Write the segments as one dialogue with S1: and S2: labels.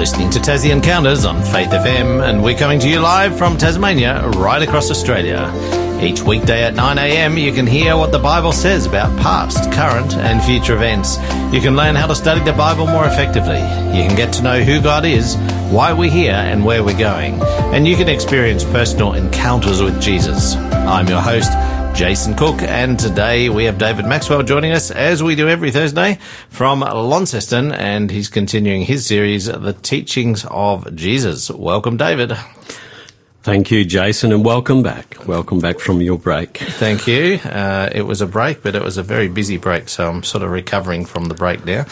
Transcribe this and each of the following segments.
S1: listening to Tassie Encounters on Faith FM, and we're coming to you live from Tasmania, right across Australia. Each weekday at 9am, you can hear what the Bible says about past, current, and future events. You can learn how to study the Bible more effectively. You can get to know who God is, why we're here, and where we're going. And you can experience personal encounters with Jesus. I'm your host, Jason Cook, and today we have David Maxwell joining us as we do every Thursday from Launceston, and he's continuing his series, The Teachings of Jesus. Welcome, David.
S2: Thank you, Jason, and welcome back. Welcome back from your break.
S1: Thank you. Uh, it was a break, but it was a very busy break, so I'm sort of recovering from the break now.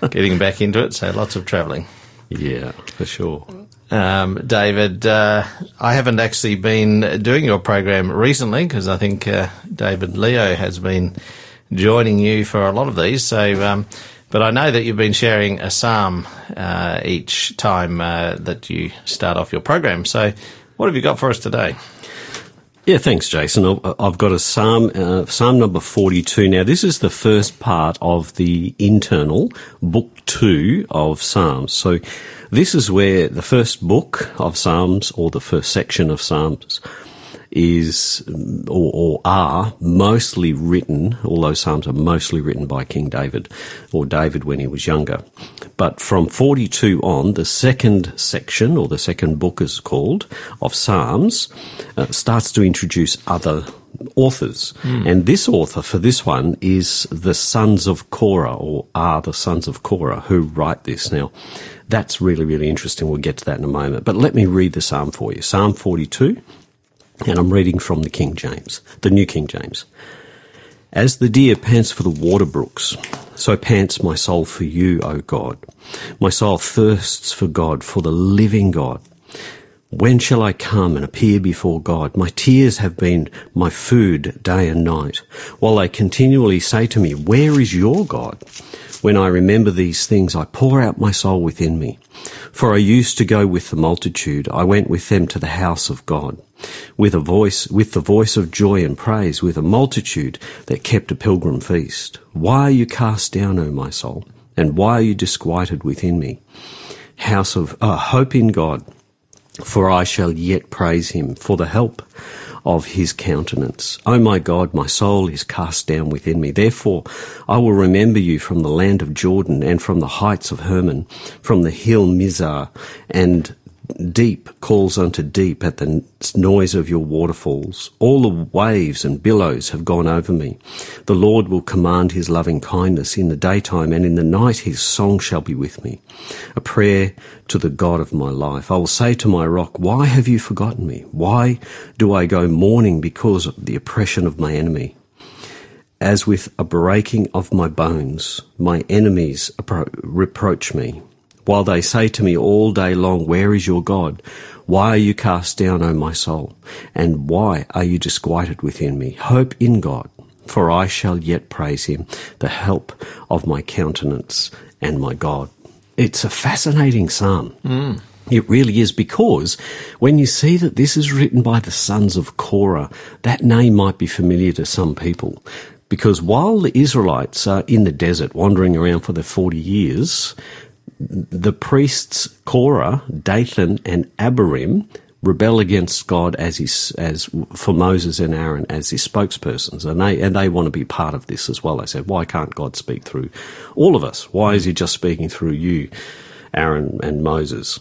S1: Getting back into it, so lots of travelling.
S2: Yeah, for sure.
S1: Um, David, uh, I haven't actually been doing your program recently because I think uh, David Leo has been joining you for a lot of these. So, um, but I know that you've been sharing a psalm uh, each time uh, that you start off your program. So, what have you got for us today?
S2: Yeah, thanks, Jason. I've got a psalm, uh, psalm number 42. Now, this is the first part of the internal book two of Psalms. So, this is where the first book of Psalms or the first section of Psalms is or, or, are mostly written, although Psalms are mostly written by King David or David when he was younger. But from 42 on, the second section or the second book is called of Psalms uh, starts to introduce other authors. Mm. And this author for this one is the sons of Korah or are the sons of Korah who write this. Now, that's really, really interesting. We'll get to that in a moment. But let me read the psalm for you. Psalm 42, and I'm reading from the King James, the New King James. As the deer pants for the water brooks, so pants my soul for you, O God. My soul thirsts for God, for the living God. When shall I come and appear before God? My tears have been my food day and night, while they continually say to me, Where is your God? When I remember these things, I pour out my soul within me. For I used to go with the multitude. I went with them to the house of God. With a voice, with the voice of joy and praise, with a multitude that kept a pilgrim feast. Why are you cast down, O my soul? And why are you disquieted within me? House of uh, hope in God, for I shall yet praise him for the help of his countenance. O oh my God, my soul is cast down within me. Therefore, I will remember you from the land of Jordan and from the heights of Hermon, from the hill Mizar and Deep calls unto deep at the noise of your waterfalls. All the waves and billows have gone over me. The Lord will command his loving kindness in the daytime, and in the night his song shall be with me. A prayer to the God of my life. I will say to my rock, Why have you forgotten me? Why do I go mourning because of the oppression of my enemy? As with a breaking of my bones, my enemies reproach me while they say to me all day long, Where is your God? Why are you cast down, O my soul? And why are you disquieted within me? Hope in God, for I shall yet praise him, the help of my countenance and my God. It's a fascinating psalm. Mm. It really is because when you see that this is written by the sons of Korah, that name might be familiar to some people. Because while the Israelites are in the desert wandering around for their 40 years, the priests Korah, Dathan, and Abiram rebel against God as his, as for Moses and Aaron as his spokespersons, and they and they want to be part of this as well. They said, "Why can't God speak through all of us? Why is He just speaking through you, Aaron and Moses?"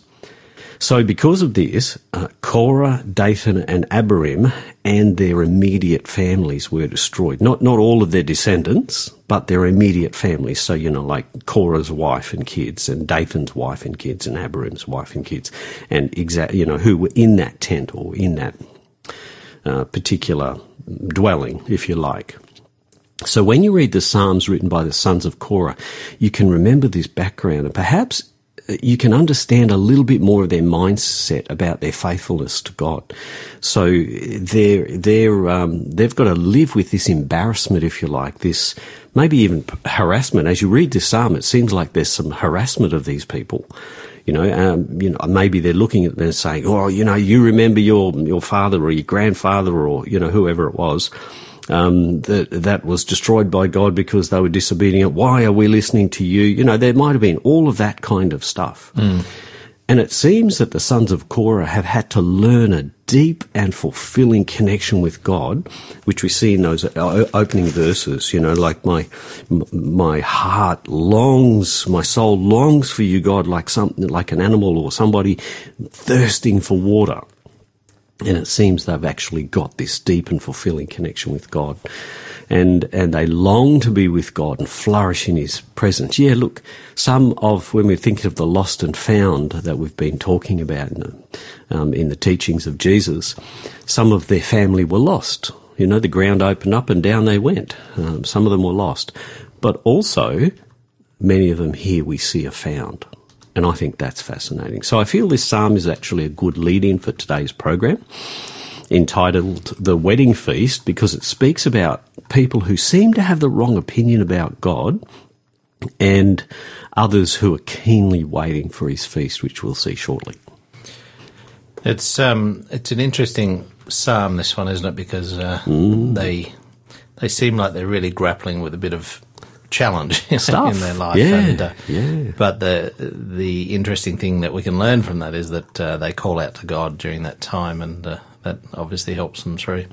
S2: So, because of this, uh, Korah, Dathan, and Abiram and their immediate families were destroyed. Not not all of their descendants, but their immediate families. So, you know, like Korah's wife and kids, and Dathan's wife and kids, and Abiram's wife and kids, and exact, you know, who were in that tent or in that uh, particular dwelling, if you like. So, when you read the Psalms written by the sons of Korah, you can remember this background, and perhaps you can understand a little bit more of their mindset about their faithfulness to God. So they're they're um, they've got to live with this embarrassment, if you like, this maybe even harassment. As you read this psalm, it seems like there's some harassment of these people. You know, um, you know, maybe they're looking at them and saying, "Oh, you know, you remember your your father or your grandfather or you know whoever it was." Um, that that was destroyed by God because they were disobedient. Why are we listening to you? You know, there might have been all of that kind of stuff.
S1: Mm.
S2: And it seems that the sons of Korah have had to learn a deep and fulfilling connection with God, which we see in those opening verses. You know, like my my heart longs, my soul longs for you, God, like something like an animal or somebody thirsting for water. And it seems they've actually got this deep and fulfilling connection with God. And, and they long to be with God and flourish in His presence. Yeah, look, some of, when we're thinking of the lost and found that we've been talking about in the, um, in the teachings of Jesus, some of their family were lost. You know, the ground opened up and down they went. Um, some of them were lost. But also, many of them here we see are found. And I think that's fascinating. So I feel this psalm is actually a good lead in for today's program, entitled The Wedding Feast, because it speaks about people who seem to have the wrong opinion about God and others who are keenly waiting for his feast, which we'll see shortly.
S1: It's um, it's an interesting psalm, this one, isn't it? Because uh, mm. they they seem like they're really grappling with a bit of challenge
S2: Stuff.
S1: in their life.
S2: Yeah, and, uh, yeah.
S1: But the the interesting thing that we can learn from that is that uh, they call out to God during that time, and uh, that obviously helps them through.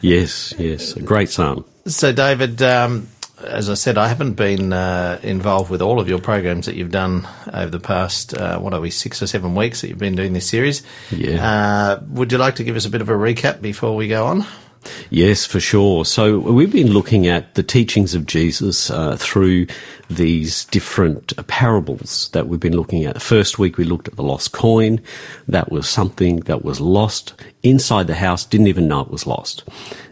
S2: Yes, yes, a great psalm.
S1: So, David, um, as I said, I haven't been uh, involved with all of your programs that you've done over the past, uh, what are we, six or seven weeks that you've been doing this series.
S2: Yeah.
S1: Uh, would you like to give us a bit of a recap before we go on?
S2: Yes, for sure. So we've been looking at the teachings of Jesus uh, through these different parables that we've been looking at. The first week we looked at the lost coin. That was something that was lost inside the house, didn't even know it was lost.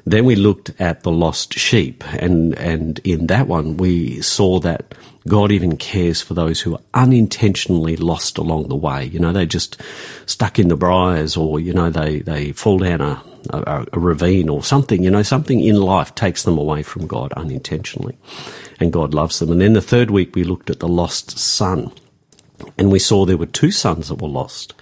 S2: Then we looked at the lost sheep, and, and in that one we saw that God even cares for those who are unintentionally lost along the way. You know, they just stuck in the briars or, you know, they, they fall down a, a, a ravine or something, you know, something in life takes them away from God unintentionally. And God loves them. And then the third week we looked at the lost son. And we saw there were two sons that were lost.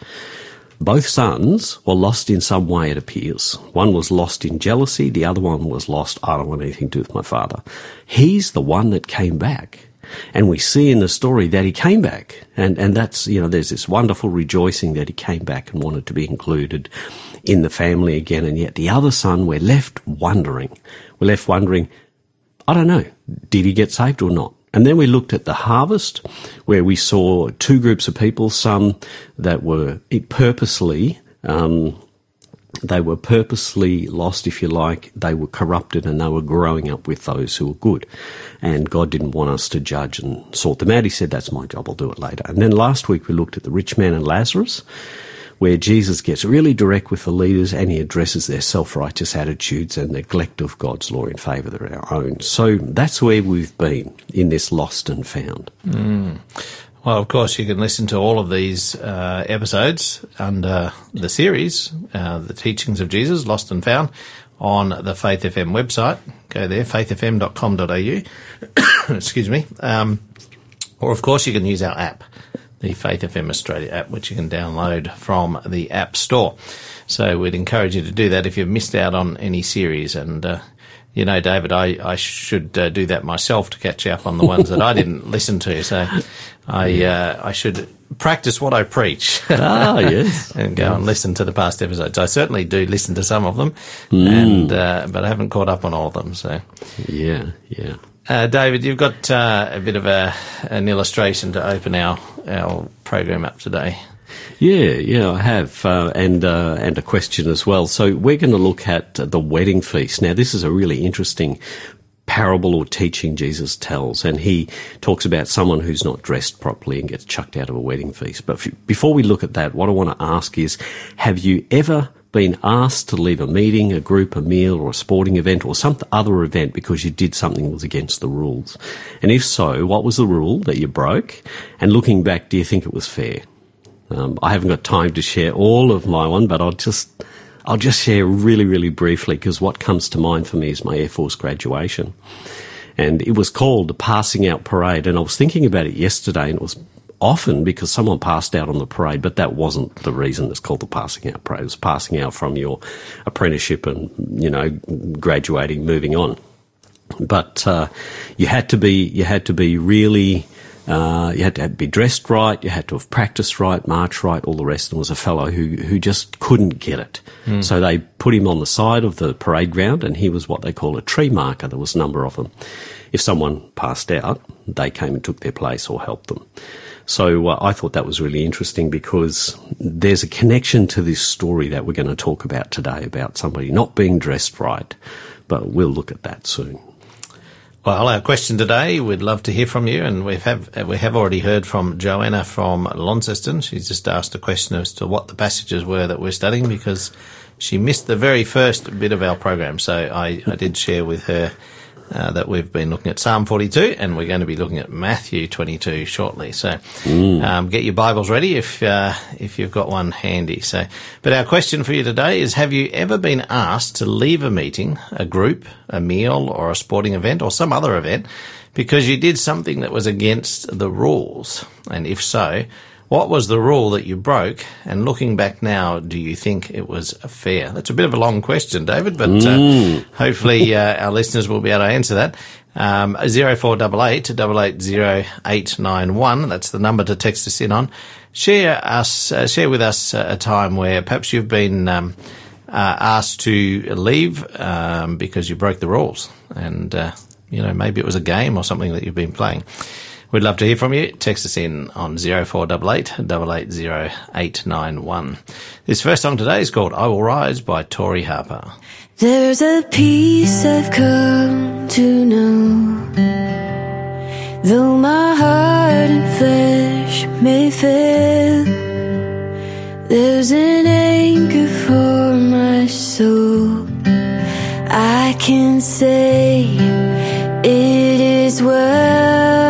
S2: Both sons were lost in some way, it appears. One was lost in jealousy, the other one was lost, I don't want anything to do with my father. He's the one that came back. And we see in the story that he came back. And, and that's, you know, there's this wonderful rejoicing that he came back and wanted to be included in the family again. And yet the other son, we're left wondering. We're left wondering, I don't know, did he get saved or not? And then we looked at the harvest, where we saw two groups of people, some that were purposely, um, they were purposely lost, if you like. They were corrupted and they were growing up with those who were good. And God didn't want us to judge and sort them out. He said, that's my job, I'll do it later. And then last week we looked at the rich man and Lazarus where Jesus gets really direct with the leaders and he addresses their self-righteous attitudes and neglect of God's law in favour of our own. So that's where we've been in this lost and found.
S1: Mm. Well, of course, you can listen to all of these uh, episodes under the series, uh, The Teachings of Jesus, Lost and Found, on the Faith FM website. Go there, faithfm.com.au. Excuse me. Um, or, of course, you can use our app the Faith FM Australia app, which you can download from the App Store. So we'd encourage you to do that if you've missed out on any series. And, uh, you know, David, I, I should uh, do that myself to catch up on the ones that I didn't listen to. So I, uh, I should practice what I preach.
S2: ah, yes.
S1: and go
S2: yes.
S1: and listen to the past episodes. I certainly do listen to some of them, mm. and, uh, but I haven't caught up on all of them. So,
S2: yeah, yeah.
S1: Uh, David, you've got uh, a bit of a, an illustration to open our, our program up today.
S2: Yeah, yeah, I have, uh, and uh, and a question as well. So we're going to look at the wedding feast. Now, this is a really interesting parable or teaching Jesus tells, and he talks about someone who's not dressed properly and gets chucked out of a wedding feast. But f- before we look at that, what I want to ask is, have you ever been asked to leave a meeting, a group, a meal, or a sporting event, or some other event because you did something that was against the rules? And if so, what was the rule that you broke? And looking back, do you think it was fair? Um, I haven't got time to share all of my one, but I'll just I'll just share really, really briefly because what comes to mind for me is my Air Force graduation. And it was called the passing out parade. And I was thinking about it yesterday and it was often because someone passed out on the parade, but that wasn't the reason it's called the passing out parade. It was passing out from your apprenticeship and, you know, graduating, moving on. But uh, you had to be you had to be really uh, you had to be dressed right, you had to have practiced right, marched right, all the rest. And was a fellow who, who just couldn't get it. Mm. So they put him on the side of the parade ground and he was what they call a tree marker. There was a number of them. If someone passed out, they came and took their place or helped them. So uh, I thought that was really interesting because there's a connection to this story that we're going to talk about today about somebody not being dressed right, but we'll look at that soon.
S1: Well, our question today, we'd love to hear from you, and we have we have already heard from Joanna from Launceston. She's just asked a question as to what the passages were that we're studying because she missed the very first bit of our program. So I, I did share with her uh, that we've been looking at Psalm 42 and we're going to be looking at Matthew 22 shortly. So um, get your Bibles ready if uh, if you've got one handy. So, but our question for you today is: Have you ever been asked to leave a meeting, a group, a meal, or a sporting event, or some other event because you did something that was against the rules? And if so, what was the rule that you broke? And looking back now, do you think it was fair? That's a bit of a long question, David, but uh, mm. hopefully uh, our listeners will be able to answer that. Um, 0488 880891, that's the number to text us in on. Share us, uh, share with us a time where perhaps you've been um, uh, asked to leave um, because you broke the rules. And, uh, you know, maybe it was a game or something that you've been playing. We'd love to hear from you. Text us in on 0488 880891. This first song today is called I Will Rise by Tori Harper.
S3: There's a peace I've come to know. Though my heart and flesh may fail, there's an anchor for my soul. I can say it is well.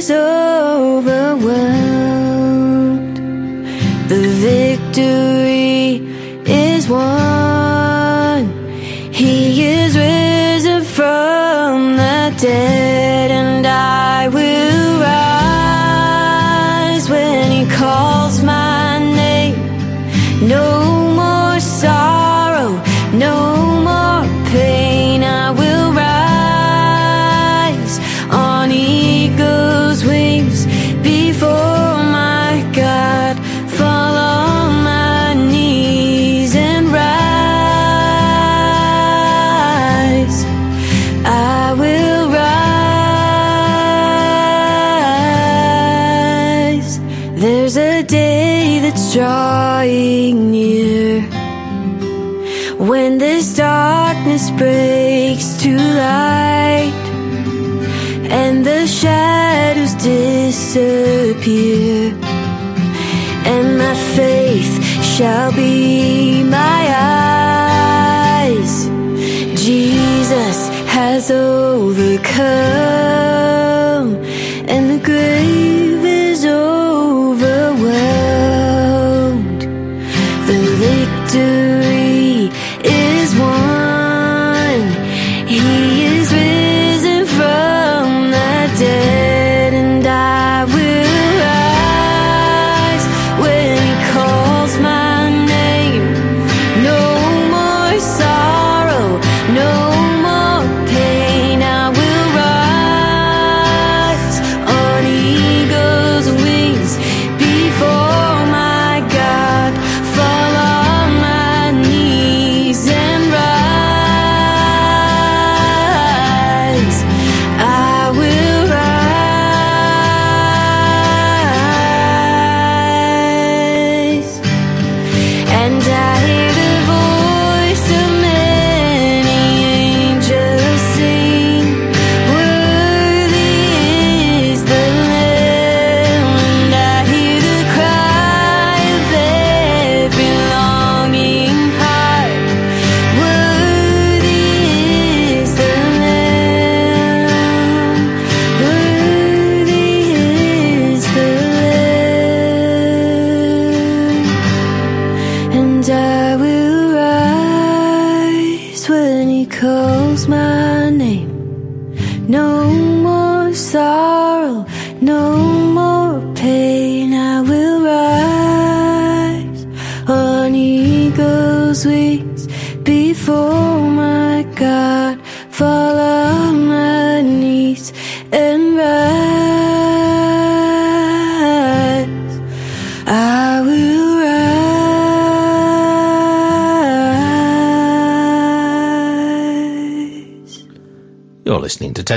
S3: is overwhelmed. The victory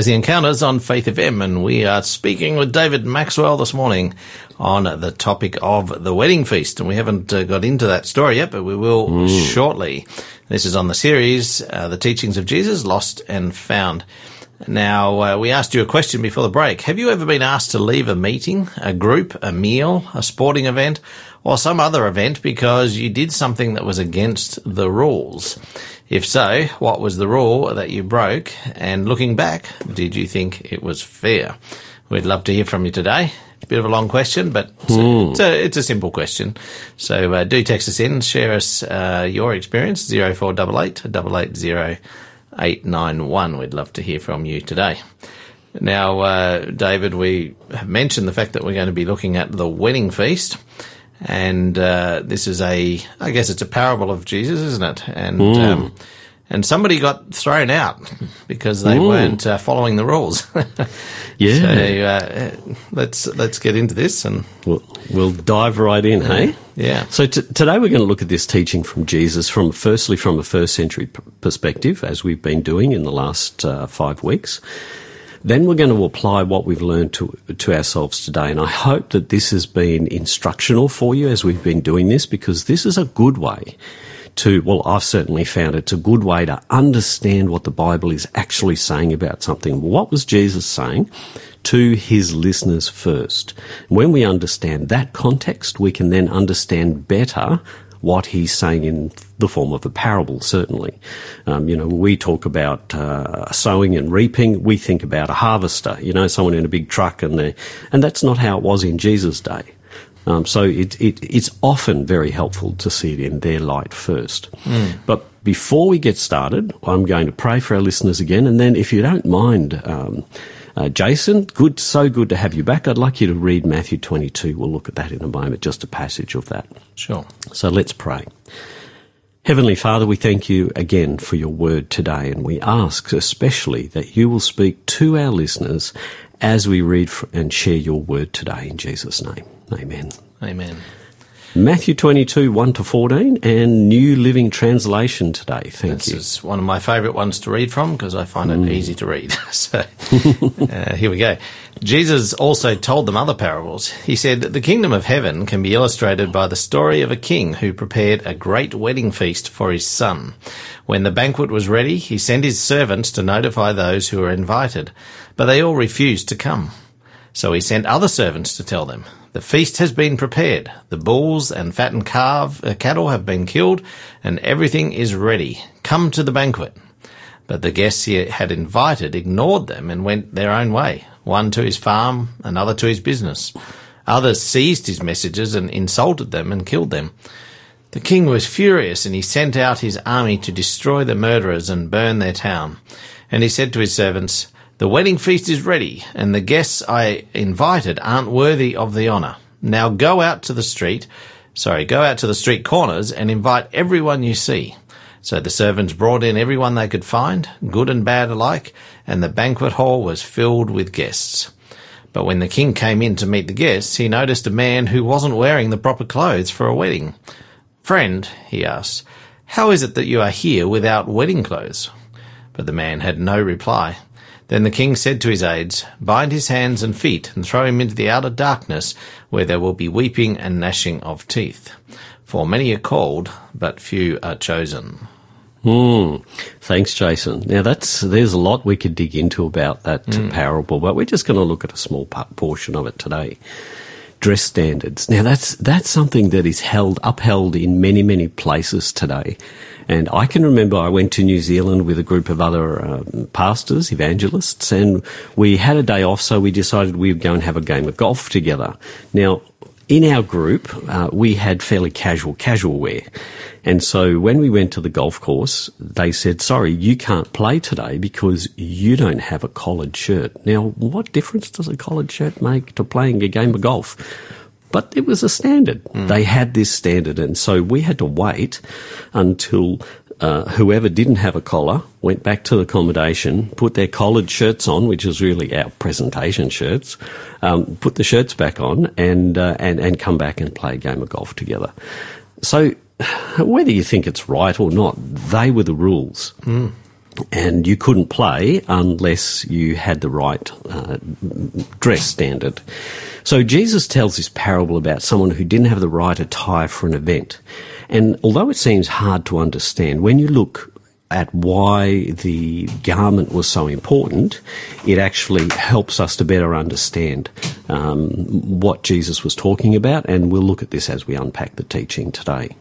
S1: to Encounters on Faith FM, and we are speaking with David Maxwell this morning on the topic of the wedding feast. And we haven't uh, got into that story yet, but we will shortly. This is on the series, uh, The Teachings of Jesus, Lost and Found. Now, uh, we asked you a question before the break. Have you ever been asked to leave a meeting, a group, a meal, a sporting event, or some other event because you did something that was against the rules? If so, what was the rule that you broke? And looking back, did you think it was fair? We'd love to hear from you today. It's a bit of a long question, but it's, a, it's, a, it's a simple question. So uh, do text us in, share us uh, your experience, 0488 880 891. We'd love to hear from you today. Now, uh, David, we have mentioned the fact that we're going to be looking at the wedding feast. And uh, this is a, I guess it's a parable of Jesus, isn't it? And um, and somebody got thrown out because they weren't uh, following the rules.
S2: Yeah.
S1: So uh, let's let's get into this and
S2: We'll, we'll dive right in, hey?
S1: yeah.
S2: So t- today we're going to look at this teaching from Jesus from firstly from a first century p- perspective, as we've been doing in the last uh, five weeks. Then we're going to apply what we've learned to to ourselves today, and I hope that this has been instructional for you as we've been doing this, because this is a good way to. Well, I've certainly found it's a good way to understand what the Bible is actually saying about something. What was Jesus saying? to his listeners first. When we understand that context, we can then understand better what he's saying in the form of a parable, certainly. Um, you know, we talk about uh, sowing and reaping, we think about a harvester, you know, someone in a big truck and they and that's not how it was in Jesus' day. Um, so it, it, it's often very helpful to see it in their light first. But before we get started, I'm going to pray for our listeners again, and then if you don't mind, um, uh, Jason, good, so good to have you back. I'd like you to read Matthew 22. We'll look at that in a moment, just a passage of that.
S1: Sure.
S2: So let's pray. Heavenly Father, we thank you again for your word today, and we ask especially that you will speak to our listeners as we read and share your word today in Jesus' name. Amen.
S1: Amen.
S2: Matthew 22, 1 to 14, and New Living Translation today. Thank
S1: This
S2: you.
S1: is one of my favourite ones to read from because I find it easy to read. so uh, here we go. Jesus also told them other parables. He said, The kingdom of heaven can be illustrated by the story of a king who prepared a great wedding feast for his son. When the banquet was ready, he sent his servants to notify those who were invited, but they all refused to come. So he sent other servants to tell them, The feast has been prepared, the bulls and fattened calf, uh, cattle have been killed, and everything is ready. Come to the banquet. But the guests he had invited ignored them and went their own way, one to his farm, another to his business. Others seized his messages and insulted them and killed them. The king was furious and he sent out his army to destroy the murderers and burn their town. And he said to his servants, The wedding feast is ready, and the guests I invited aren't worthy of the honour. Now go out to the street, sorry, go out to the street corners and invite everyone you see. So the servants brought in everyone they could find, good and bad alike, and the banquet hall was filled with guests. But when the king came in to meet the guests, he noticed a man who wasn't wearing the proper clothes for a wedding. Friend, he asked, how is it that you are here without wedding clothes? But the man had no reply. Then the king said to his aides, Bind his hands and feet and throw him into the outer darkness, where there will be weeping and gnashing of teeth. For many are called, but few are chosen.
S2: Hmm. Thanks, Jason. Now that's there's a lot we could dig into about that parable, but we're just going to look at a small portion of it today. Dress standards. Now that's that's something that is held upheld in many many places today. And I can remember I went to New Zealand with a group of other um, pastors, evangelists, and we had a day off, so we decided we would go and have a game of golf together. Now, in our group, uh, we had fairly casual, casual wear. And so when we went to the golf course, they said, sorry, you can't play today because you don't have a collared shirt. Now, what difference does a collared shirt make to playing a game of golf? But it was a standard. Mm. They had this standard. And so we had to wait until uh, whoever didn't have a collar went back to the accommodation, put their collared shirts on, which is really our presentation shirts, um, put the shirts back on, and, uh, and and come back and play a game of golf together. So, whether you think it's right or not, they were the rules. Mm. And you couldn't play unless you had the right uh, dress standard. So Jesus tells this parable about someone who didn't have the right attire for an event. And although it seems hard to understand, when you look at why the garment was so important, it actually helps us to better understand um, what Jesus was talking about, and we'll look at this as we unpack the teaching today.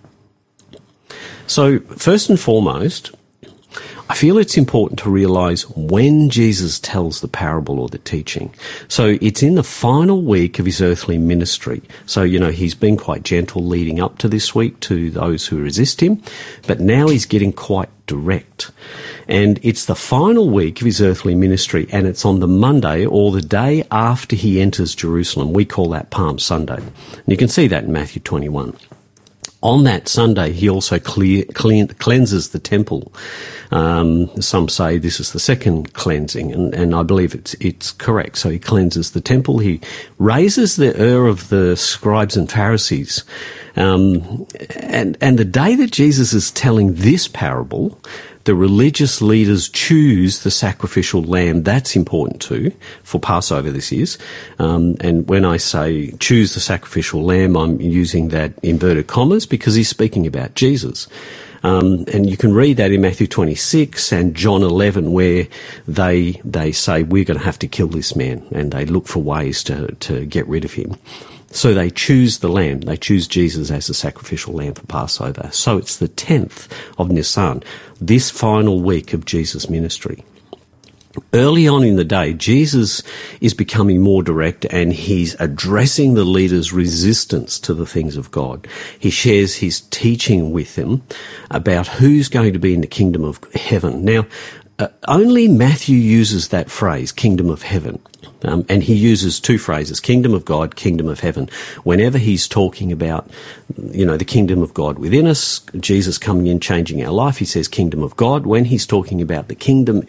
S2: So, first and foremost, I feel it's important to realize when Jesus tells the parable or the teaching. So it's in the final week of his earthly ministry. So, you know, he's been quite gentle leading up to this week to those who resist him, but now he's getting quite direct. And it's the final week of his earthly ministry, and it's on the Monday or the day after he enters Jerusalem. We call that Palm Sunday. And you can see that in Matthew 21 on that Sunday, he also clear, clean, cleanses the temple. Um, some say this is the second cleansing, and, and I believe it's it's correct. So he cleanses the temple. He raises the ire of the scribes and Pharisees, um, and and the day that Jesus is telling this parable, the religious leaders choose the sacrificial lamb. That's important too for Passover. This is, um, and when I say choose the sacrificial lamb, I'm using that inverted commas because he's speaking about Jesus. Um, and you can read that in Matthew 26 and John 11, where they they say we're going to have to kill this man, and they look for ways to to get rid of him. So they choose the lamb. They choose Jesus as the sacrificial lamb for Passover. So it's the 10th of Nisan, this final week of Jesus' ministry. Early on in the day, Jesus is becoming more direct and he's addressing the leaders' resistance to the things of God. He shares his teaching with them about who's going to be in the kingdom of heaven. Now, uh, only Matthew uses that phrase, kingdom of heaven. Um, and he uses two phrases, kingdom of God, kingdom of heaven. Whenever he's talking about, you know, the kingdom of God within us, Jesus coming in, changing our life, he says kingdom of God. When he's talking about the kingdom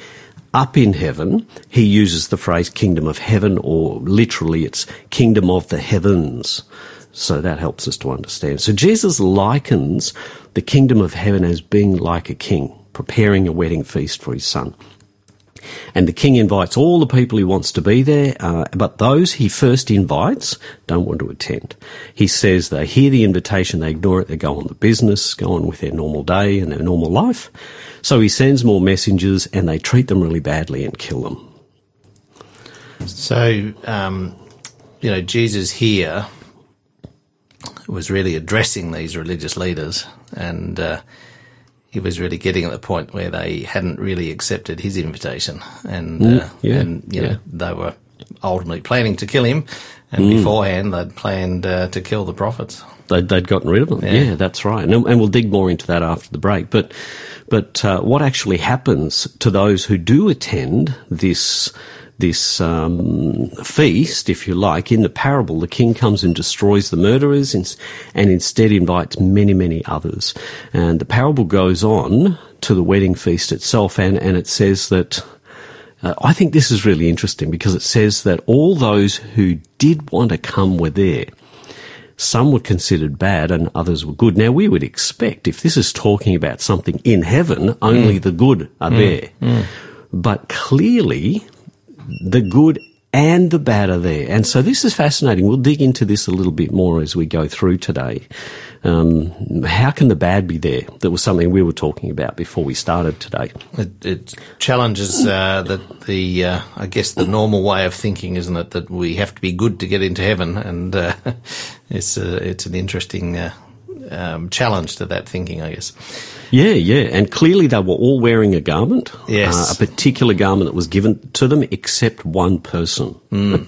S2: up in heaven, he uses the phrase kingdom of heaven, or literally it's kingdom of the heavens. So that helps us to understand. So Jesus likens the kingdom of heaven as being like a king, preparing a wedding feast for his son. And the king invites all the people he wants to be there, uh, but those he first invites don't want to attend. He says they hear the invitation, they ignore it, they go on the business, go on with their normal day and their normal life. So he sends more messengers and they treat them really badly and kill them.
S1: So, um, you know, Jesus here was really addressing these religious leaders and uh, he was really getting at the point where they hadn't really accepted his invitation, and mm, uh, yeah, and you yeah. know they were ultimately planning to kill him, and mm. beforehand they'd planned uh, to kill the prophets.
S2: They'd, they'd gotten rid of them. Yeah, yeah that's right, and, and, we'll dig more into that after the break. But but uh, what actually happens to those who do attend this? This um, feast, if you like, in the parable, the king comes and destroys the murderers and, and instead invites many, many others. And the parable goes on to the wedding feast itself, and, and it says that. Uh, I think this is really interesting because it says that all those who did want to come were there. Some were considered bad and others were good. Now, we would expect if this is talking about something in heaven, only mm. the good are mm. there. Mm. But clearly, the good and the bad are there. And so this is fascinating. We'll dig into this a little bit more as we go through today. Um, how can the bad be there? That was something we were talking about before we started today.
S1: It, it challenges uh, that the, uh, I guess, the normal way of thinking, isn't it? That we have to be good to get into heaven, and uh, it's a, uh, it's an interesting uh, um, challenge to that thinking, I guess.
S2: Yeah, yeah, and clearly they were all wearing a garment,
S1: Yes.
S2: uh, a particular garment that was given to them, except one person.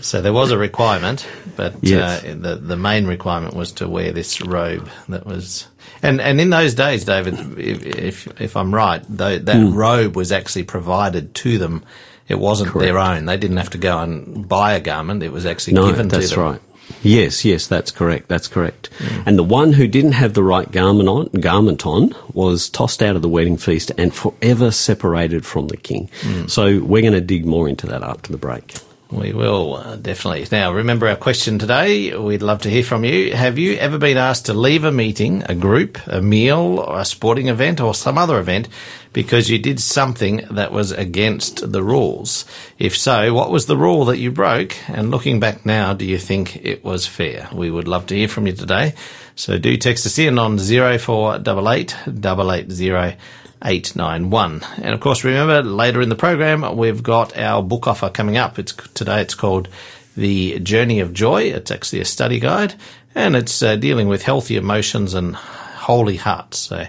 S1: So there was a requirement, but
S2: Yes.
S1: uh, the the main requirement was to wear this robe that was. And, and in those days, David, if if, if I'm right, tho- that
S2: Hmm.
S1: robe was actually provided to them. It wasn't their own. They didn't have to go and buy a garment. It was actually
S2: No,
S1: given to
S2: that's
S1: them.
S2: right. Yes, yes, that's correct. That's correct. Mm. And the one who didn't have the right garment on, garment on was tossed out of the wedding feast and forever separated from the king. Mm. So we're going to dig more into that after the break.
S1: We will, uh, definitely. Now, remember our question today. We'd love to hear from you. Have you ever been asked to leave a meeting, a group, a meal, a sporting event, or some other event because you did something that was against the rules? If so, what was the rule that you broke? And looking back now, do you think it was fair? We would love to hear from you today. So do text us in on 0488 880 891. And of course, remember later in the program, we've got our book offer coming up. It's today. It's called The Journey of Joy. It's actually a study guide and it's uh, dealing with healthy emotions and holy hearts. So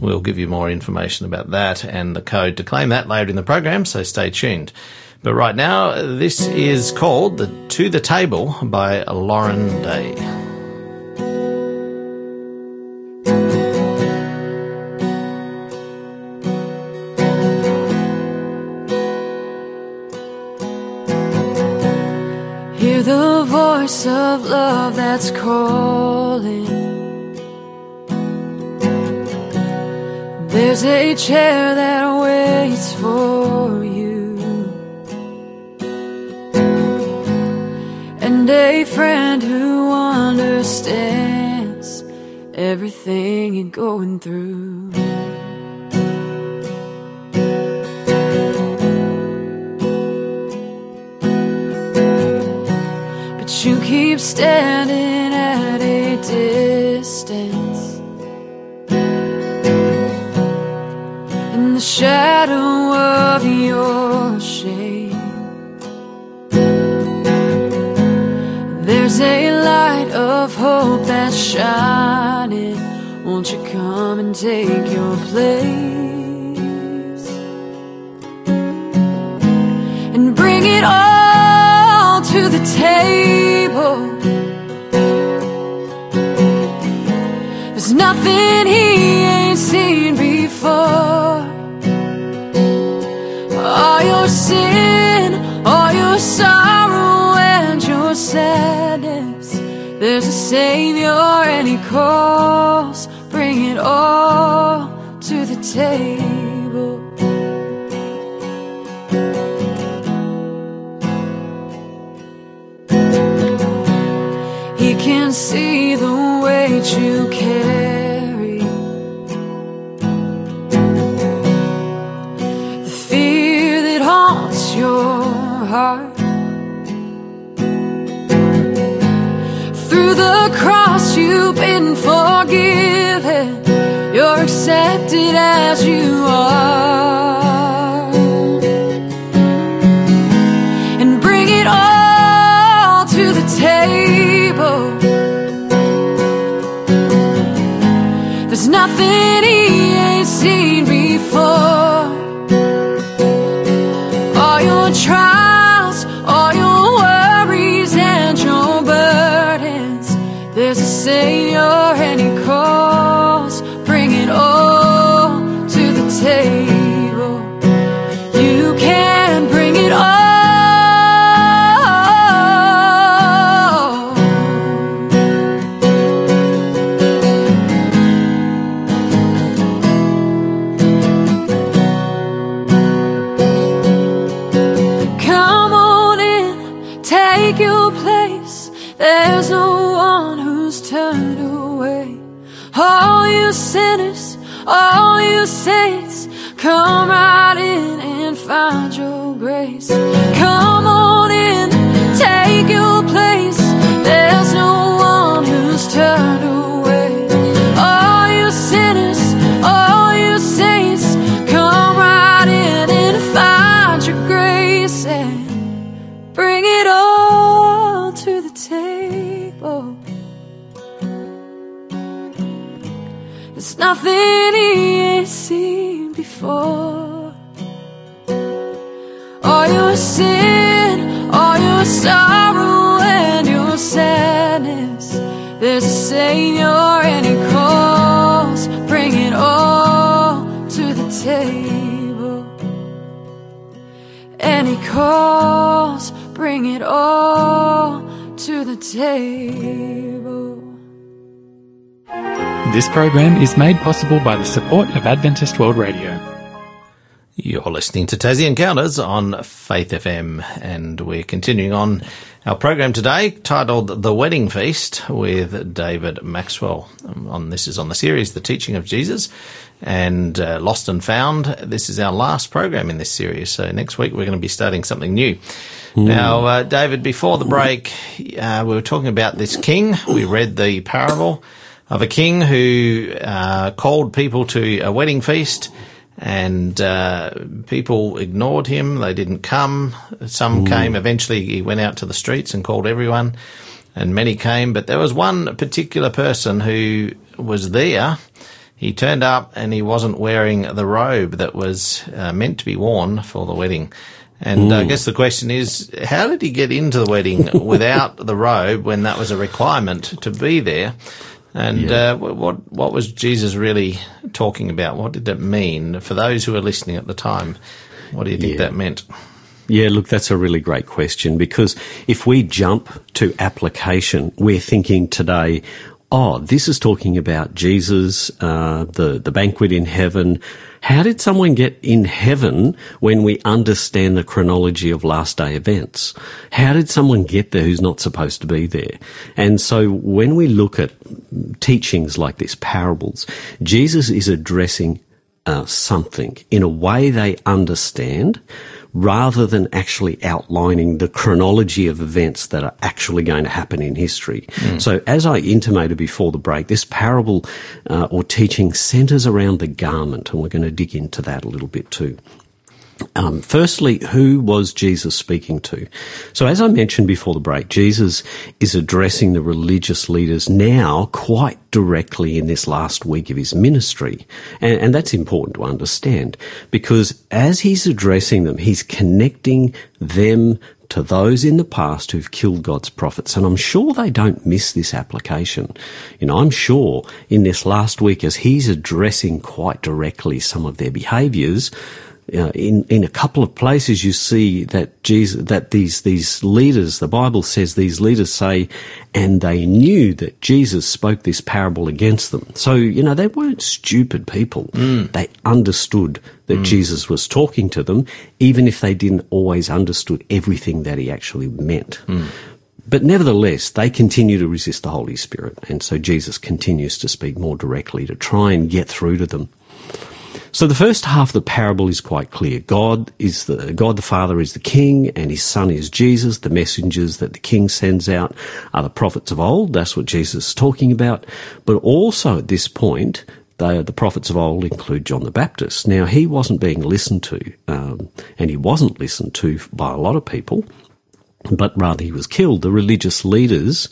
S1: we'll give you more information about that and the code to claim that later in the program. So stay tuned. But right now, this is called the To the Table by Lauren Day.
S4: Voice of love that's calling. There's a chair that waits for you, and a friend who understands everything you're going through. You keep standing at a distance in the shadow of your shame. There's a light of hope that's shining. Won't you come and take your place and bring it all to the table? Nothing he ain't seen before. All your sin, all your sorrow, and your sadness. There's a Savior, and He calls. Bring it all to the table. Heart. Through the cross, you've been forgiven. You're accepted as you are. And bring it all to the table. There's nothing
S3: before. All your sin, all your sorrow and your sadness. There's a Savior and he calls, bring it all to the table. And he calls, bring it all to the table.
S5: This program is made possible by the support of Adventist World Radio.
S1: You're listening to Tassie Encounters on Faith FM, and we're continuing on our program today titled The Wedding Feast with David Maxwell. Um, on This is on the series The Teaching of Jesus and uh, Lost and Found. This is our last program in this series, so next week we're going to be starting something new. Mm. Now, uh, David, before the break, uh, we were talking about this king. We read the parable of a king who uh, called people to a wedding feast and uh, people ignored him. They didn't come. Some mm. came. Eventually, he went out to the streets and called everyone, and many came. But there was one particular person who was there. He turned up and he wasn't wearing the robe that was uh, meant to be worn for the wedding. And mm. I guess the question is, how did he get into the wedding without the robe when that was a requirement to be there? And yeah. uh, what what was Jesus really talking about? What did it mean for those who were listening at the time? What do you think yeah. that meant?
S2: Yeah, look, that's a really great question because if we jump to application, we're thinking today, oh, this is talking about Jesus, uh, the the banquet in heaven, how did someone get in heaven when we understand the chronology of last day events? How did someone get there who's not supposed to be there? And so when we look at teachings like this, parables, Jesus is addressing uh, something in a way they understand rather than actually outlining the chronology of events that are actually going to happen in history. Mm. So, as I intimated before the break, this parable uh, or teaching centers around the garment, and we're going to dig into that a little bit too. Um, firstly, who was Jesus speaking to? So, as I mentioned before the break, Jesus is addressing the religious leaders now quite directly in this last week of his ministry. And, and that's important to understand because as he's addressing them, he's connecting them to those in the past who've killed God's prophets. And I'm sure they don't miss this application. You know, I'm sure in this last week, as he's addressing quite directly some of their behaviors, uh, in in a couple of places you see that Jesus that these these leaders the Bible says these leaders say and they knew that Jesus spoke this parable against them so you know they weren't stupid people mm. they understood that mm. Jesus was talking to them even if they didn't always understood everything that he actually meant mm. But nevertheless, they continue to resist the Holy Spirit. And so Jesus continues to speak more directly to try and get through to them. So the first half of the parable is quite clear. God is the, God the Father is the King and his Son is Jesus. The messengers that the King sends out are the prophets of old. That's what Jesus is talking about. But also at this point, they, the prophets of old include John the Baptist. Now, he wasn't being listened to, um, and he wasn't listened to by a lot of people, but rather he was killed. The religious leaders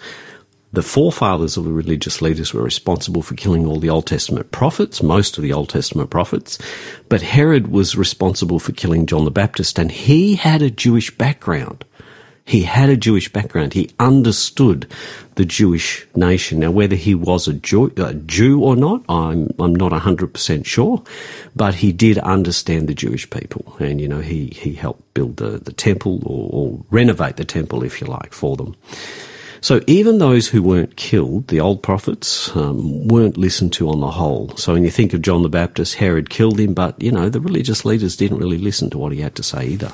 S2: the forefathers of the religious leaders were responsible for killing all the Old Testament prophets, most of the Old Testament prophets, but Herod was responsible for killing John the Baptist, and he had a Jewish background. He had a Jewish background. He understood the Jewish nation. Now, whether he was a Jew, a Jew or not, I'm, I'm not 100% sure, but he did understand the Jewish people. And, you know, he, he helped build the, the temple or, or renovate the temple, if you like, for them. So even those who weren't killed, the old prophets, um, weren't listened to on the whole. So when you think of John the Baptist, Herod killed him, but, you know, the religious leaders didn't really listen to what he had to say either.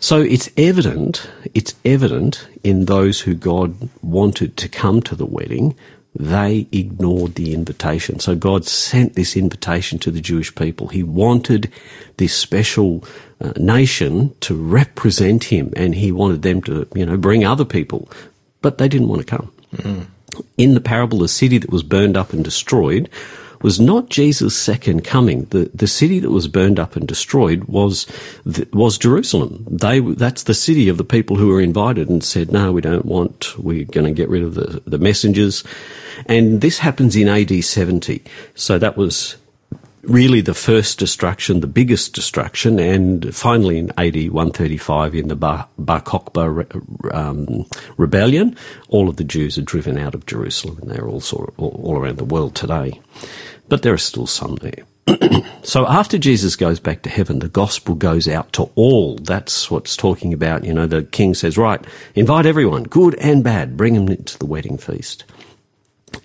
S2: So it's evident, it's evident in those who God wanted to come to the wedding, they ignored the invitation. So God sent this invitation to the Jewish people. He wanted this special uh, nation to represent him and he wanted them to, you know, bring other people, but they didn't want to come. Mm. In the parable, the city that was burned up and destroyed was not Jesus' second coming. The, the city that was burned up and destroyed was, was Jerusalem. They, that's the city of the people who were invited and said, no, we don't want, we're going to get rid of the, the messengers. And this happens in AD 70. So that was really the first destruction, the biggest destruction, and finally in AD 135 in the Bar, Kokhba um, rebellion, all of the Jews are driven out of Jerusalem, and they're all, sort of, all, all around the world today. But there are still some there. so after Jesus goes back to heaven, the gospel goes out to all. That's what's talking about. You know, the king says, right, invite everyone, good and bad, bring them into the wedding feast.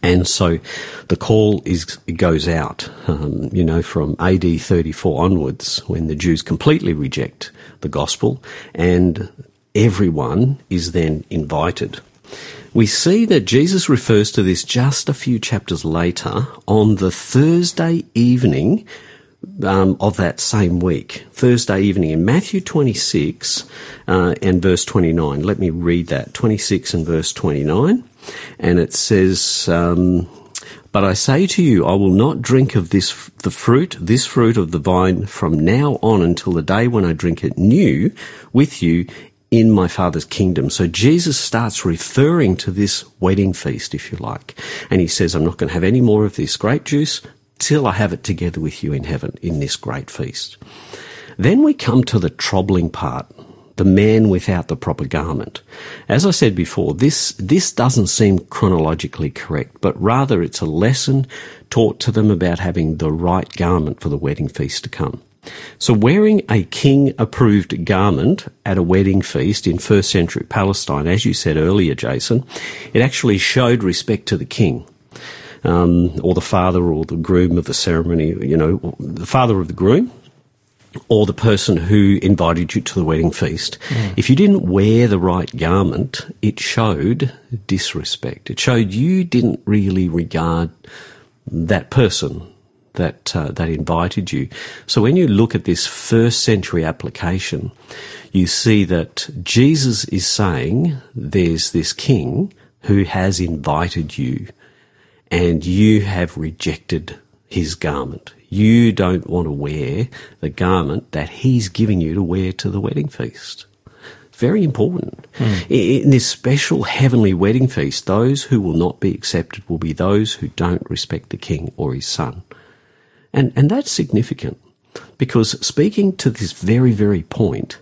S2: And so the call is goes out, um, you know, from AD 34 onwards, when the Jews completely reject the gospel, and everyone is then invited. We see that Jesus refers to this just a few chapters later on the Thursday evening um, of that same week, Thursday evening, in Matthew 26 uh, and verse 29. Let me read that 26 and verse 29 and it says, um, "But I say to you, I will not drink of this the fruit, this fruit of the vine, from now on until the day when I drink it new with you." In my Father's kingdom. So Jesus starts referring to this wedding feast, if you like. And he says, I'm not going to have any more of this grape juice till I have it together with you in heaven in this great feast. Then we come to the troubling part the man without the proper garment. As I said before, this, this doesn't seem chronologically correct, but rather it's a lesson taught to them about having the right garment for the wedding feast to come. So wearing a king approved garment at a wedding feast in first century Palestine, as you said earlier, Jason, it actually showed respect to the king. Um, or the father or the groom of the ceremony, you know, the father of the groom, or the person who invited you to the wedding feast, mm. if you didn't wear the right garment, it showed disrespect. It showed you didn't really regard that person that uh, that invited you. So when you look at this first century application, you see that Jesus is saying there's this king who has invited you and you have rejected his garment. You don't want to wear the garment that he's giving you to wear to the wedding feast. Very important. Mm. In this special heavenly wedding feast, those who will not be accepted will be those who don't respect the king or his son. And, and that's significant because speaking to this very, very point,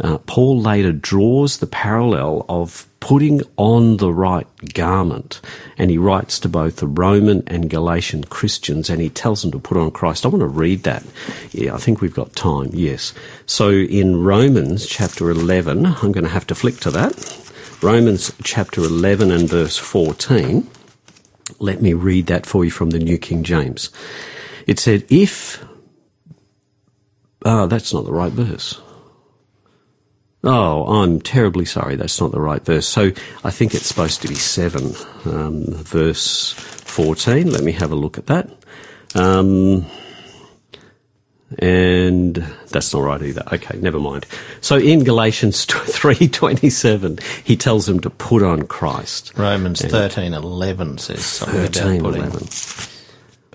S2: uh, Paul later draws the parallel of putting on the right garment. And he writes to both the Roman and Galatian Christians and he tells them to put on Christ. I want to read that. Yeah, I think we've got time. Yes. So in Romans chapter 11, I'm going to have to flick to that. Romans chapter 11 and verse 14. Let me read that for you from the New King James. It said, if, ah, that's not the right verse. Oh, I'm terribly sorry. That's not the right verse. So I think it's supposed to be 7, um, verse 14. Let me have a look at that. Um, and that's not right either. Okay, never mind. So in Galatians 3.27, he tells them to put on Christ.
S1: Romans 13.11 says something 13, about putting... 11.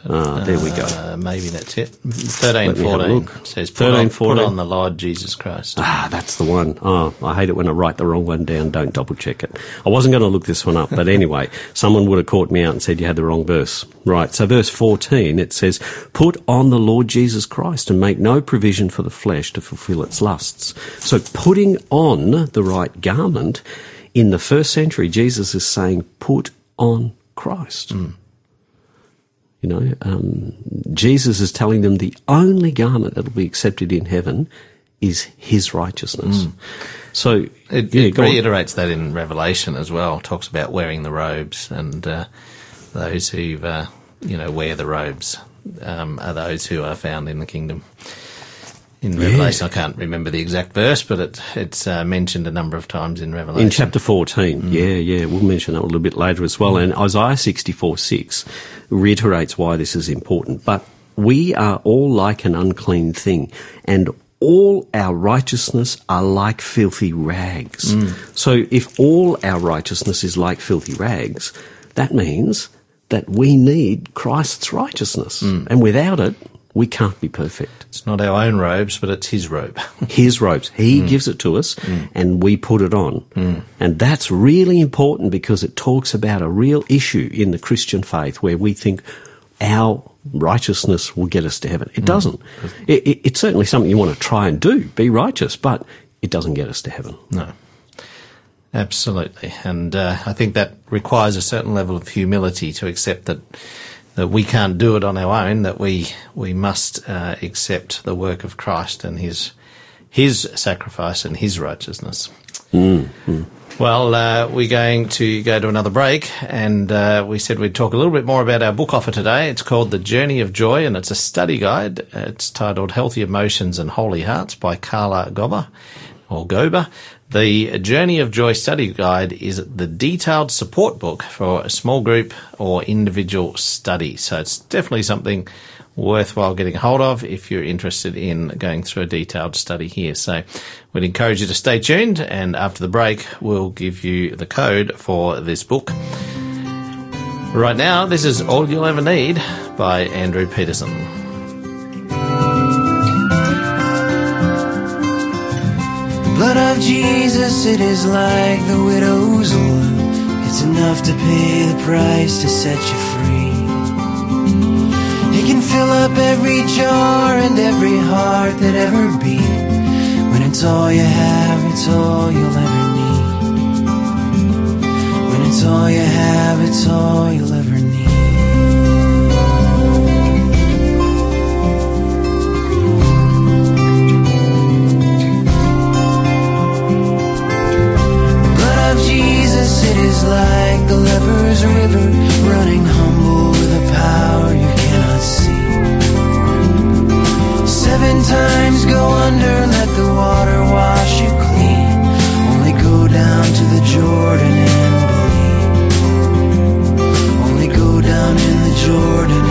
S2: Ah, there we go.
S1: Uh, maybe that's it. 13, 14 says, put, 13, on, 14. put on the Lord Jesus Christ.
S2: Ah, that's the one. Oh, I hate it when I write the wrong one down. Don't double check it. I wasn't going to look this one up, but anyway, someone would have caught me out and said you had the wrong verse. Right. So verse 14, it says, put on the Lord Jesus Christ and make no provision for the flesh to fulfill its lusts. So putting on the right garment in the first century, Jesus is saying, put on Christ. Mm. You know, um, Jesus is telling them the only garment that will be accepted in heaven is his righteousness. Mm. So
S1: it, yeah, it reiterates that in Revelation as well. Talks about wearing the robes and uh, those who uh, you know wear the robes um, are those who are found in the kingdom in Revelation. I can't remember the exact verse, but it, it's uh, mentioned a number of times in Revelation.
S2: In chapter 14, mm. yeah, yeah. We'll mention that a little bit later as well. Mm. And Isaiah 64 6 reiterates why this is important. But we are all like an unclean thing, and all our righteousness are like filthy rags. Mm. So if all our righteousness is like filthy rags, that means that we need Christ's righteousness. And without it, we can't be perfect.
S1: It's not our own robes, but it's his robe.
S2: His robes. He mm. gives it to us mm. and we put it on. Mm. And that's really important because it talks about a real issue in the Christian faith where we think our righteousness will get us to heaven. It doesn't. It, it, it's certainly something you want to try and do, be righteous, but it doesn't get us to heaven.
S1: No. Absolutely. And uh, I think that requires a certain level of humility to accept that that we can't do it on our own, that we we must uh, accept the work of Christ and his his sacrifice and his righteousness. Well, uh, we're going to go to another break, and uh, we said we'd talk a little bit more about our book offer today. It's called The Journey of Joy, and it's a study guide. It's titled Healthy Emotions and Holy Hearts by Carla Gober or Gober. The Journey of Joy study guide is the detailed support book for a small group or individual study. So it's definitely something worthwhile getting hold of if you're interested in going through a detailed study here. So we'd encourage you to stay tuned and after the break we'll give you the code for this book. Right now, this is All You'll Ever Need by Andrew Peterson.
S6: Blood of Jesus, it is like the widow's oil. It's enough to pay the price to set you free. It can fill up every jar and every heart that ever beat. When it's all you have, it's all you'll ever need. When it's all you have, it's all you'll ever Is like the leper's river running humble with a power you cannot see. Seven times go under, let the water wash you clean. Only go down to the Jordan and believe. Only go down in the Jordan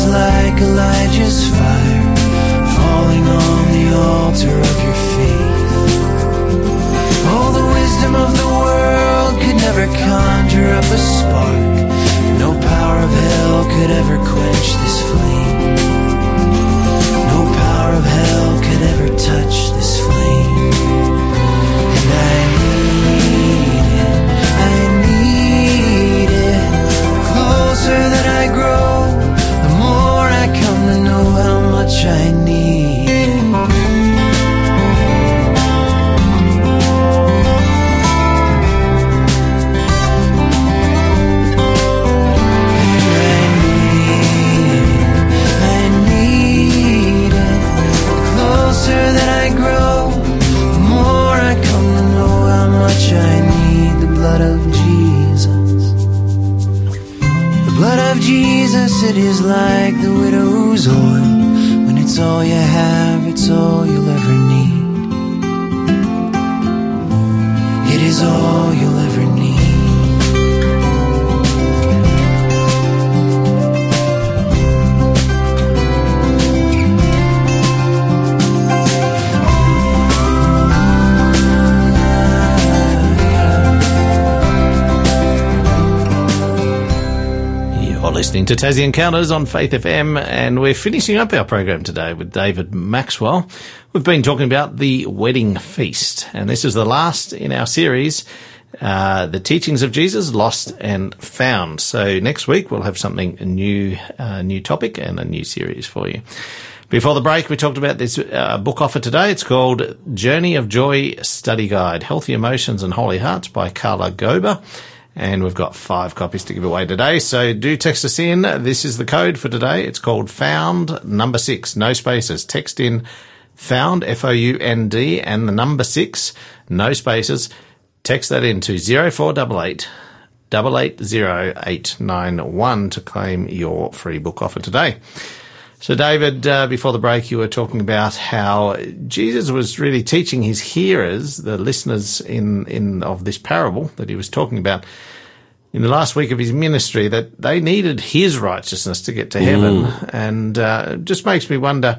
S6: is like Elijah's fire falling on the altar of your faith. All the wisdom of the world could never conjure up a spark. No power of hell could ever quench this flame. No power of hell could ever touch this
S1: Tassie Encounters on Faith FM, and we're finishing up our program today with David Maxwell. We've been talking about the wedding feast, and this is the last in our series, uh, The Teachings of Jesus, Lost and Found. So next week we'll have something a new, uh, new topic and a new series for you. Before the break, we talked about this uh, book offer today. It's called Journey of Joy Study Guide, Healthy Emotions and Holy Hearts by Carla Gober. And we've got five copies to give away today. So do text us in. This is the code for today. It's called found number six, no spaces. Text in found, F-O-U-N-D and the number six, no spaces. Text that in to 0488 880 891 to claim your free book offer today. So, David, uh, before the break, you were talking about how Jesus was really teaching his hearers, the listeners in, in of this parable that he was talking about, in the last week of his ministry, that they needed his righteousness to get to heaven, and uh, it just makes me wonder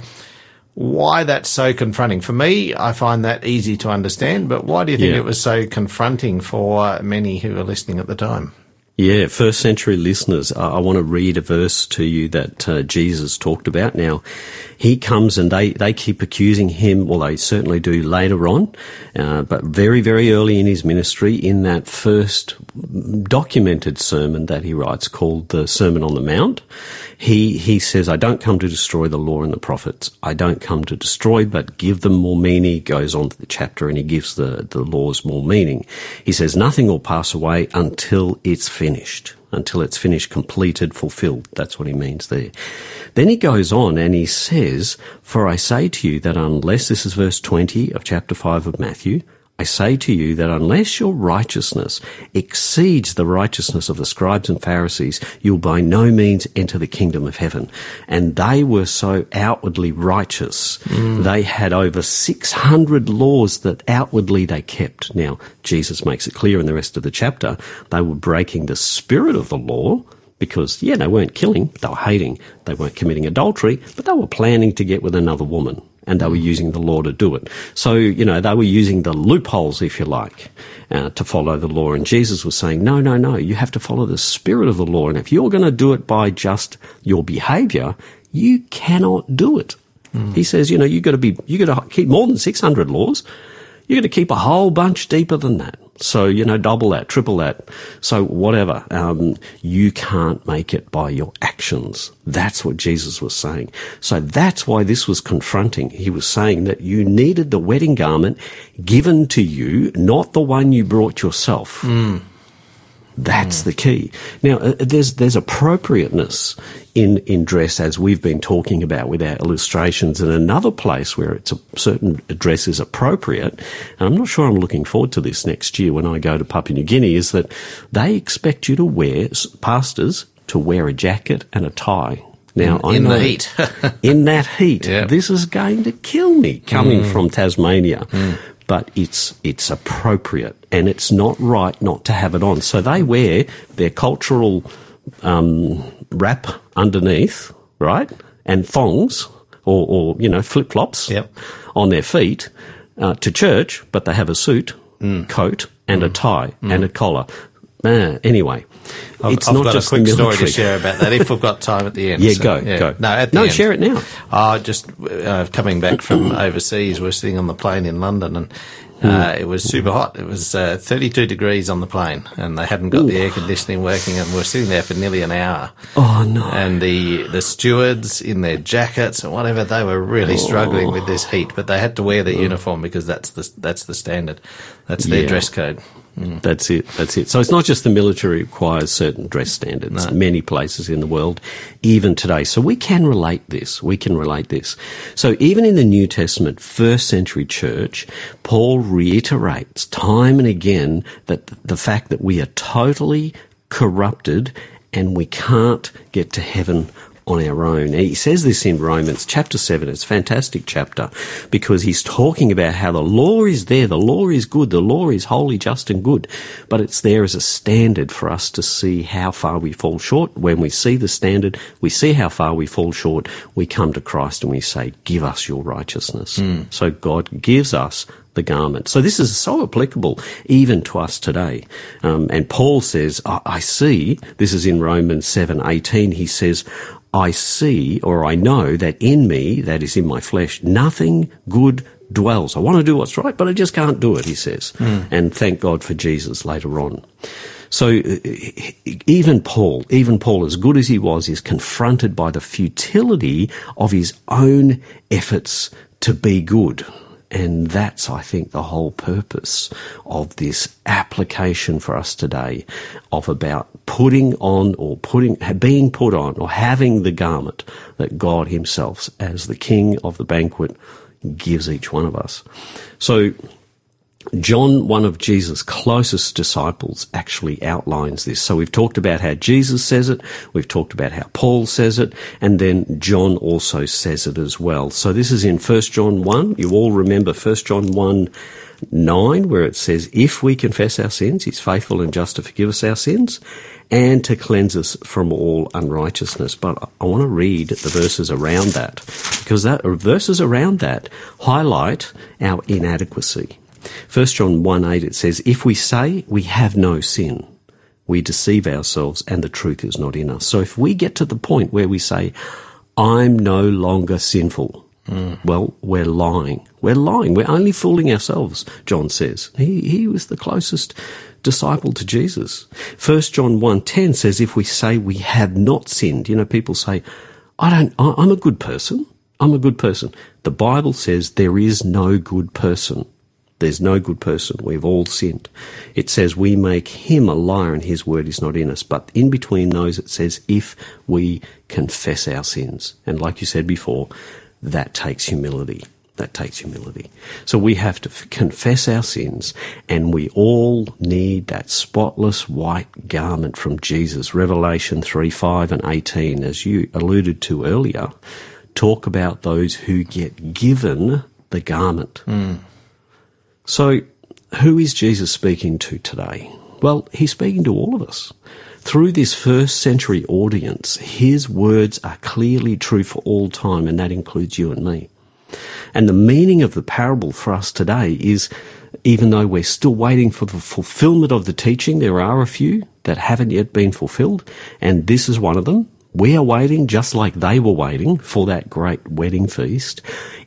S1: why that's so confronting. For me, I find that easy to understand, but why do you think
S2: Yeah.
S1: it was so confronting for many who were listening at the time?
S2: Yeah, first century listeners, I, I want to read a verse to you that uh, Jesus talked about. Now, he comes and they, they keep accusing him, well, they certainly do later on, uh, but very, very early in his ministry, in that first documented sermon that he writes called the Sermon on the Mount, he, he says, I don't come to destroy the law and the prophets. I don't come to destroy, but give them more meaning. He goes on to the chapter and he gives the, the laws more meaning. He says, nothing will pass away until it's finished until it's finished, completed, fulfilled. That's what he means there. Then he goes on and he says, For I say to you that unless, this is verse 20 of chapter 5 of Matthew, I say to you that unless your righteousness exceeds the righteousness of the scribes and Pharisees, you'll by no means enter the kingdom of heaven. And they were so outwardly righteous. Mm. They had over 600 laws that outwardly they kept. Now, Jesus makes it clear in the rest of the chapter, they were breaking the spirit of the law because, yeah, they weren't killing, they were hating. They weren't committing adultery, but they were planning to get with another woman. And they were using the law to do it. So, you know, they were using the loopholes, if you like, uh, to follow the law. And Jesus was saying, no, no, no, you have to follow the spirit of the law. And if you're going to do it by just your behavior, you cannot do it. He says, you know, you've got to be, you've got to keep more than 600 laws. You've got to keep a whole bunch deeper than that. So, you know, double that, triple that. So whatever. Um, you can't make it by your actions. That's what Jesus was saying. So that's why this was confronting. He was saying that you needed the wedding garment given to you, not the one you brought yourself. That's mm. the key. Now, uh, there's there's appropriateness in in dress as we've been talking about with our illustrations, and another place where it's a certain dress is appropriate. And I'm not sure I'm looking forward to this next year when I go to Papua New Guinea. Is that they expect you to wear pastors to wear a jacket and a tie. Now, I
S1: in the heat.
S2: in that heat,
S1: Yeah.
S2: this is going to kill me coming mm. from Tasmania. Mm. But it's it's appropriate and it's not right not to have it on. So they wear their cultural um, wrap underneath, right, and thongs or, or you know flip flops
S1: Yep.
S2: on their feet uh, to church, but they have a suit, coat, and a tie and a collar. Uh, anyway,
S1: I've,
S2: it's
S1: I've
S2: not
S1: got
S2: just
S1: a quick story to share about that if we've got time at the end.
S2: Yeah,
S1: So,
S2: go, go.
S1: No, at the
S2: No,
S1: end.
S2: share it now.
S1: Uh, just uh, coming back from overseas, we're sitting on the plane in London and
S2: Hmm.
S1: uh, it was super hot. It was uh, 32 degrees on the plane and they hadn't got the air conditioning working and we were sitting there for nearly an hour.
S2: Oh no!
S1: And the, the stewards in their jackets and whatever, they were really struggling with this heat, but they had to wear their uniform because that's the, that's the standard. That's their
S2: Yeah.
S1: dress code.
S2: That's it. That's it. So it's not just the military requires certain dress standards. Many places in the world, even today. So we can relate this. We can relate this. So even in the New Testament, first century church, Paul reiterates time and again that the fact that we are totally corrupted and we can't get to heaven on our own. He says this in Romans chapter 7. It's a fantastic chapter because he's talking about how the law is there. The law is good. The law is holy, just and good. But it's there as a standard for us to see how far we fall short. When we see the standard, we see how far we fall short. We come to Christ and we say, give us your righteousness. So God gives us the garment. So this is so applicable even to us today. Um, and Paul says, I, I see, this is in Romans 7, 18, he says, I see or I know that in me, that is in my flesh, nothing good dwells. I want to do what's right, but I just can't do it, he says. And thank God for Jesus later on. So uh, even Paul, even Paul, as good as he was, is confronted by the futility of his own efforts to be good. And that's, I think, the whole purpose of this application for us today of about putting on or putting, being put on or having the garment that God himself, as the king of the banquet, gives each one of us. So John, one of Jesus' closest disciples, actually outlines this. So we've talked about how Jesus says it, we've talked about how Paul says it, and then John also says it as well. So this is in 1 John 1. You all remember 1 John 1 9, where it says, If we confess our sins, he's faithful and just to forgive us our sins and to cleanse us from all unrighteousness. But I want to read the verses around that because that verses around that highlight our inadequacy. 1 John 1 8 it says, If we say we have no sin, we deceive ourselves and the truth is not in us. So if we get to the point where we say, I'm no longer sinful, mm. well, we're lying. We're lying. We're only fooling ourselves, John says. He, he was the closest disciple to Jesus. 1 John 1.10 says, if we say we have not sinned, you know, people say, I don't, I'm a good person. I'm a good person. The Bible says there is no good person. There's no good person. We've all sinned. It says we make him a liar and his word is not in us. But in between those, it says if we confess our sins. And like you said before, that takes humility. That takes humility. So we have to f- confess our sins and we all need that spotless white garment from Jesus. Revelation 3, 5 and 18, as you alluded to earlier, talk about those who get given the garment. Mm. So, who is Jesus speaking to today? Well, he's speaking to all of us. Through this first century audience, his words are clearly true for all time, and that includes you and me. And the meaning of the parable for us today is even though we're still waiting for the fulfillment of the teaching, there are a few that haven't yet been fulfilled, and this is one of them. We are waiting just like they were waiting for that great wedding feast.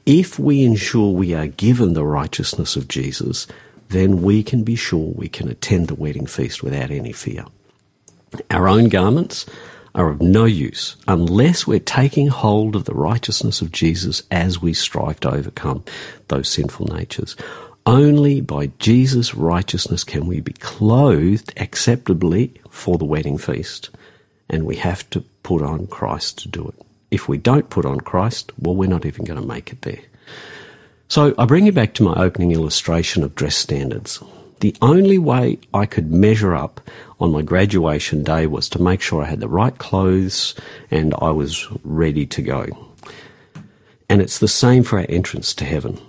S2: If we ensure we are given the righteousness of Jesus, then we can be sure we can attend the wedding feast without any fear. Our own garments are of no use unless we're taking hold of the righteousness of Jesus as we strive to overcome those sinful natures. Only by Jesus' righteousness can we be clothed acceptably for the wedding feast and we have to put on Christ to do it. If we don't put on Christ, well, we're not even going to make it there. So I bring you back to my opening illustration of dress standards. The only way I could measure up on my graduation day was to make sure I had the right clothes and I was ready to go. And it's the same for our entrance to heaven.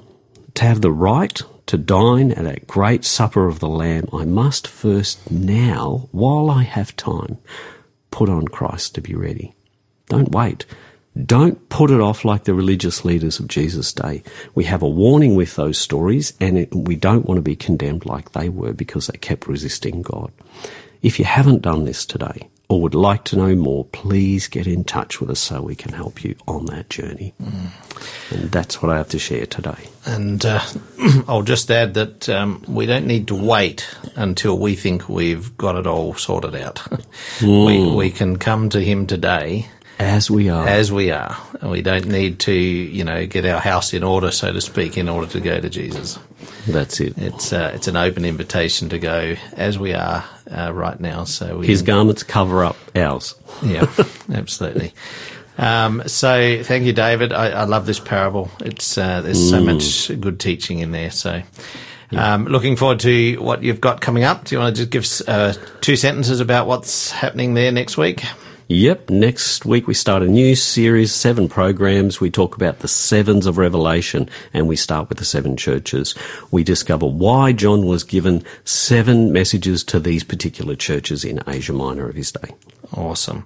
S2: To have the right to dine at a great supper of the Lamb, I must first now, while I have time, put on Christ to be ready. Don't wait. Don't put it off like the religious leaders of Jesus' day. We have a warning with those stories, and it, we don't want to be condemned like they were because they kept resisting God. If you haven't done this today, or would like to know more, please get in touch with us so we can help you on that journey. Mm. And that's what I have to share today.
S1: And uh, I'll just add that um, we don't need to wait until we think we've got it all sorted out. mm. we, we can come to Him today.
S2: As we are.
S1: As we are. And we don't need to, you know, get our house in order, so to speak, in order to go to Jesus.
S2: That's it.
S1: It's uh, it's an open invitation to go as we are uh, right now. So
S2: we, his garments cover up ours.
S1: Yeah, absolutely. Um, so thank you, David. I, I love this parable. It's uh, there's mm. so much good teaching in there. So. Um, looking forward to what you've got coming up. Do you want to just give uh, two sentences about what's happening there next week?
S2: Yep, next week we start a new series, seven programs. We talk about the sevens of Revelation and we start with the seven churches. We discover why John was given seven messages to these particular churches in Asia Minor of his day.
S1: Awesome.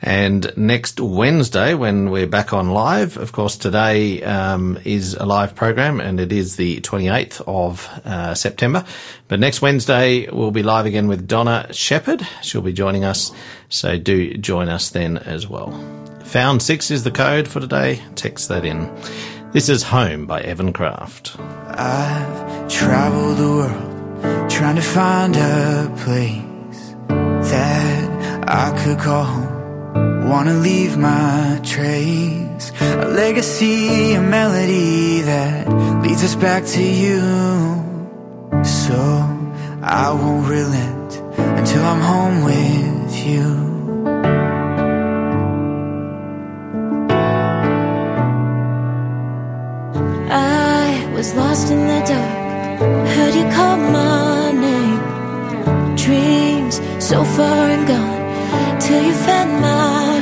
S1: And next Wednesday, when we're back on live, of course, today um, is a live program and it is the 28th of uh, September. But next Wednesday, we'll be live again with Donna Shepherd. She'll be joining us. So do join us then as well. Found six is the code for today. Text that in. This is Home by Evan Craft.
S6: I've traveled the world trying to find a place that I could call home Wanna leave my trace. A legacy, a melody that leads us back to you. So I won't relent until I'm home with you.
S3: I was lost in the dark. Heard you call my name. Dreams so far and gone. Till you fed my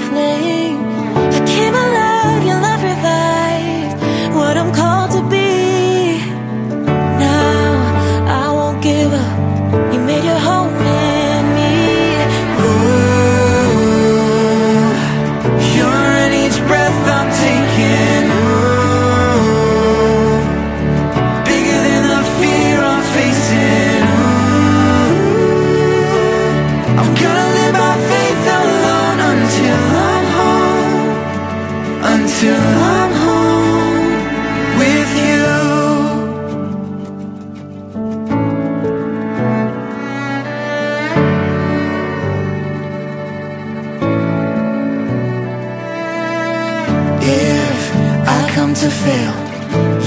S3: to
S4: fail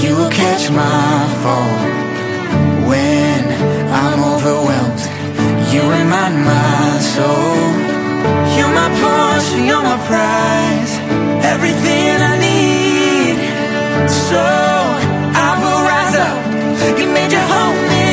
S4: You will catch my fall. When I'm overwhelmed You remind my soul. You're my portion, you're my prize Everything I need. So I will rise up. You made your home